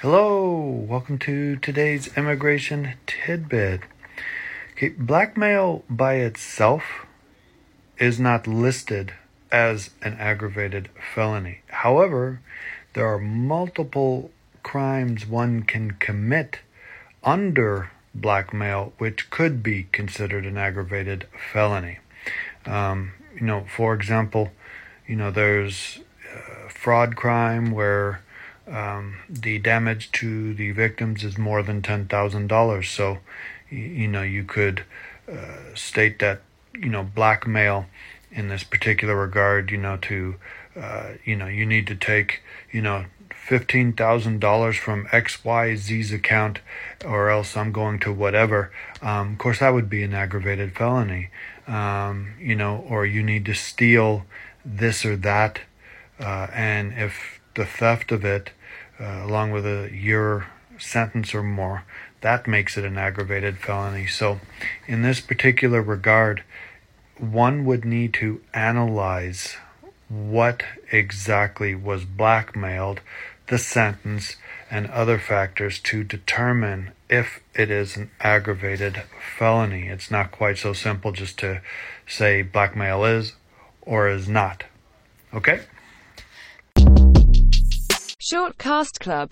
Hello, welcome to today's immigration tidbit. Okay, blackmail by itself is not listed as an aggravated felony. However, there are multiple crimes one can commit under blackmail which could be considered an aggravated felony. Um, you know, for example, you know, there's uh, fraud crime where um, the damage to the victims is more than $10,000. So, you know, you could uh, state that, you know, blackmail in this particular regard, you know, to, uh, you know, you need to take, you know, $15,000 from XYZ's account or else I'm going to whatever. Um, of course, that would be an aggravated felony. Um, you know, or you need to steal this or that. Uh, and if the theft of it uh, along with a year sentence or more, that makes it an aggravated felony. So, in this particular regard, one would need to analyze what exactly was blackmailed, the sentence, and other factors to determine if it is an aggravated felony. It's not quite so simple just to say blackmail is or is not. Okay? Shortcast Club